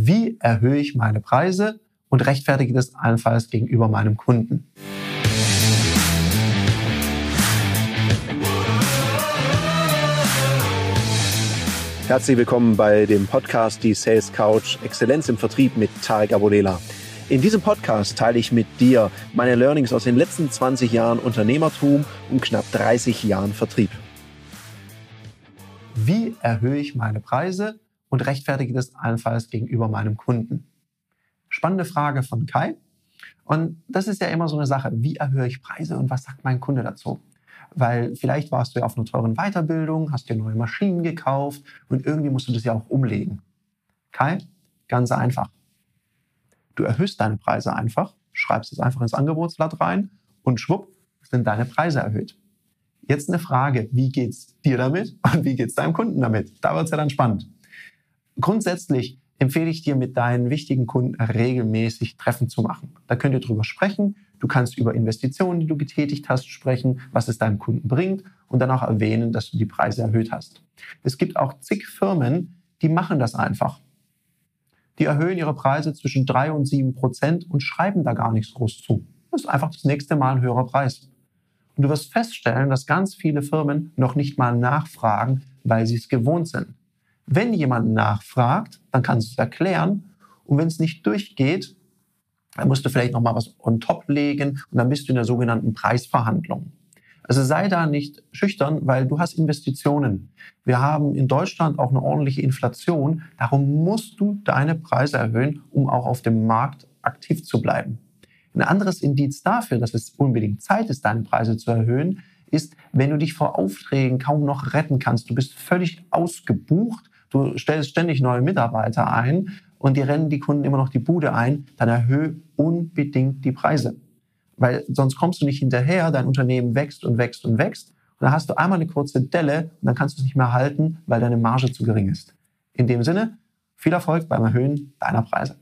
Wie erhöhe ich meine Preise und rechtfertige das allenfalls gegenüber meinem Kunden? Herzlich willkommen bei dem Podcast Die Sales Couch Exzellenz im Vertrieb mit Tarek Abodela. In diesem Podcast teile ich mit dir meine Learnings aus den letzten 20 Jahren Unternehmertum und knapp 30 Jahren Vertrieb. Wie erhöhe ich meine Preise und rechtfertige das allenfalls gegenüber meinem Kunden? Spannende Frage von Kai. Und das ist ja immer so eine Sache. Wie erhöhe ich Preise und was sagt mein Kunde dazu? Weil vielleicht warst du ja auf einer teuren Weiterbildung, hast dir neue Maschinen gekauft und irgendwie musst du das ja auch umlegen. Kai, ganz einfach. Du erhöhst deine Preise einfach, schreibst es einfach ins Angebotsblatt rein und schwupp sind deine Preise erhöht. Jetzt eine Frage, wie geht's dir damit und wie geht's deinem Kunden damit? Da wird's ja dann spannend. Grundsätzlich empfehle ich dir, mit deinen wichtigen Kunden regelmäßig Treffen zu machen. Da könnt ihr drüber sprechen. Du kannst über Investitionen, die du getätigt hast, sprechen, was es deinem Kunden bringt und dann auch erwähnen, dass du die Preise erhöht hast. Es gibt auch zig Firmen, die machen das einfach. Die erhöhen ihre Preise zwischen drei und sieben Prozent und schreiben da gar nichts groß zu. Das ist einfach das nächste Mal ein höherer Preis. Und du wirst feststellen, dass ganz viele Firmen noch nicht mal nachfragen, weil sie es gewohnt sind. Wenn jemand nachfragt, dann kannst du es erklären. Und wenn es nicht durchgeht, dann musst du vielleicht noch mal was on top legen und dann bist du in der sogenannten Preisverhandlung. Also sei da nicht schüchtern, weil du hast Investitionen. Wir haben in Deutschland auch eine ordentliche Inflation. Darum musst du deine Preise erhöhen, um auch auf dem Markt aktiv zu bleiben. Ein anderes Indiz dafür, dass es unbedingt Zeit ist, deine Preise zu erhöhen, ist, wenn du dich vor Aufträgen kaum noch retten kannst. Du bist völlig ausgebucht, du stellst ständig neue Mitarbeiter ein und die rennen die Kunden immer noch die Bude ein, dann erhöhe unbedingt die Preise weil sonst kommst du nicht hinterher, dein Unternehmen wächst und wächst und wächst. Und dann hast du einmal eine kurze Delle und dann kannst du es nicht mehr halten, weil deine Marge zu gering ist. In dem Sinne, viel Erfolg beim Erhöhen deiner Preise.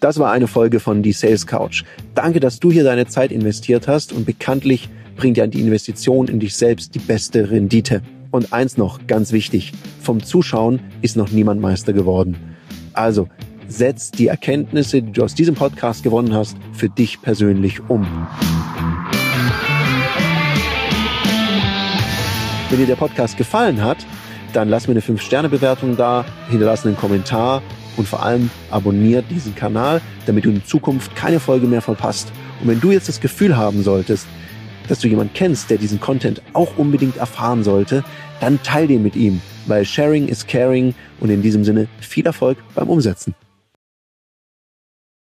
Das war eine Folge von Die Sales Couch. Danke, dass du hier deine Zeit investiert hast und bekanntlich bringt ja die Investition in dich selbst die beste Rendite. Und eins noch, ganz wichtig, vom Zuschauen ist noch niemand Meister geworden. Also, setz die Erkenntnisse, die du aus diesem Podcast gewonnen hast, für dich persönlich um. Wenn dir der Podcast gefallen hat, dann lass mir eine 5-Sterne-Bewertung da, hinterlass einen Kommentar und vor allem abonniert diesen Kanal, damit du in Zukunft keine Folge mehr verpasst. Und wenn du jetzt das Gefühl haben solltest, dass du jemanden kennst, der diesen Content auch unbedingt erfahren sollte, dann teil den mit ihm, weil Sharing is Caring und in diesem Sinne viel Erfolg beim Umsetzen.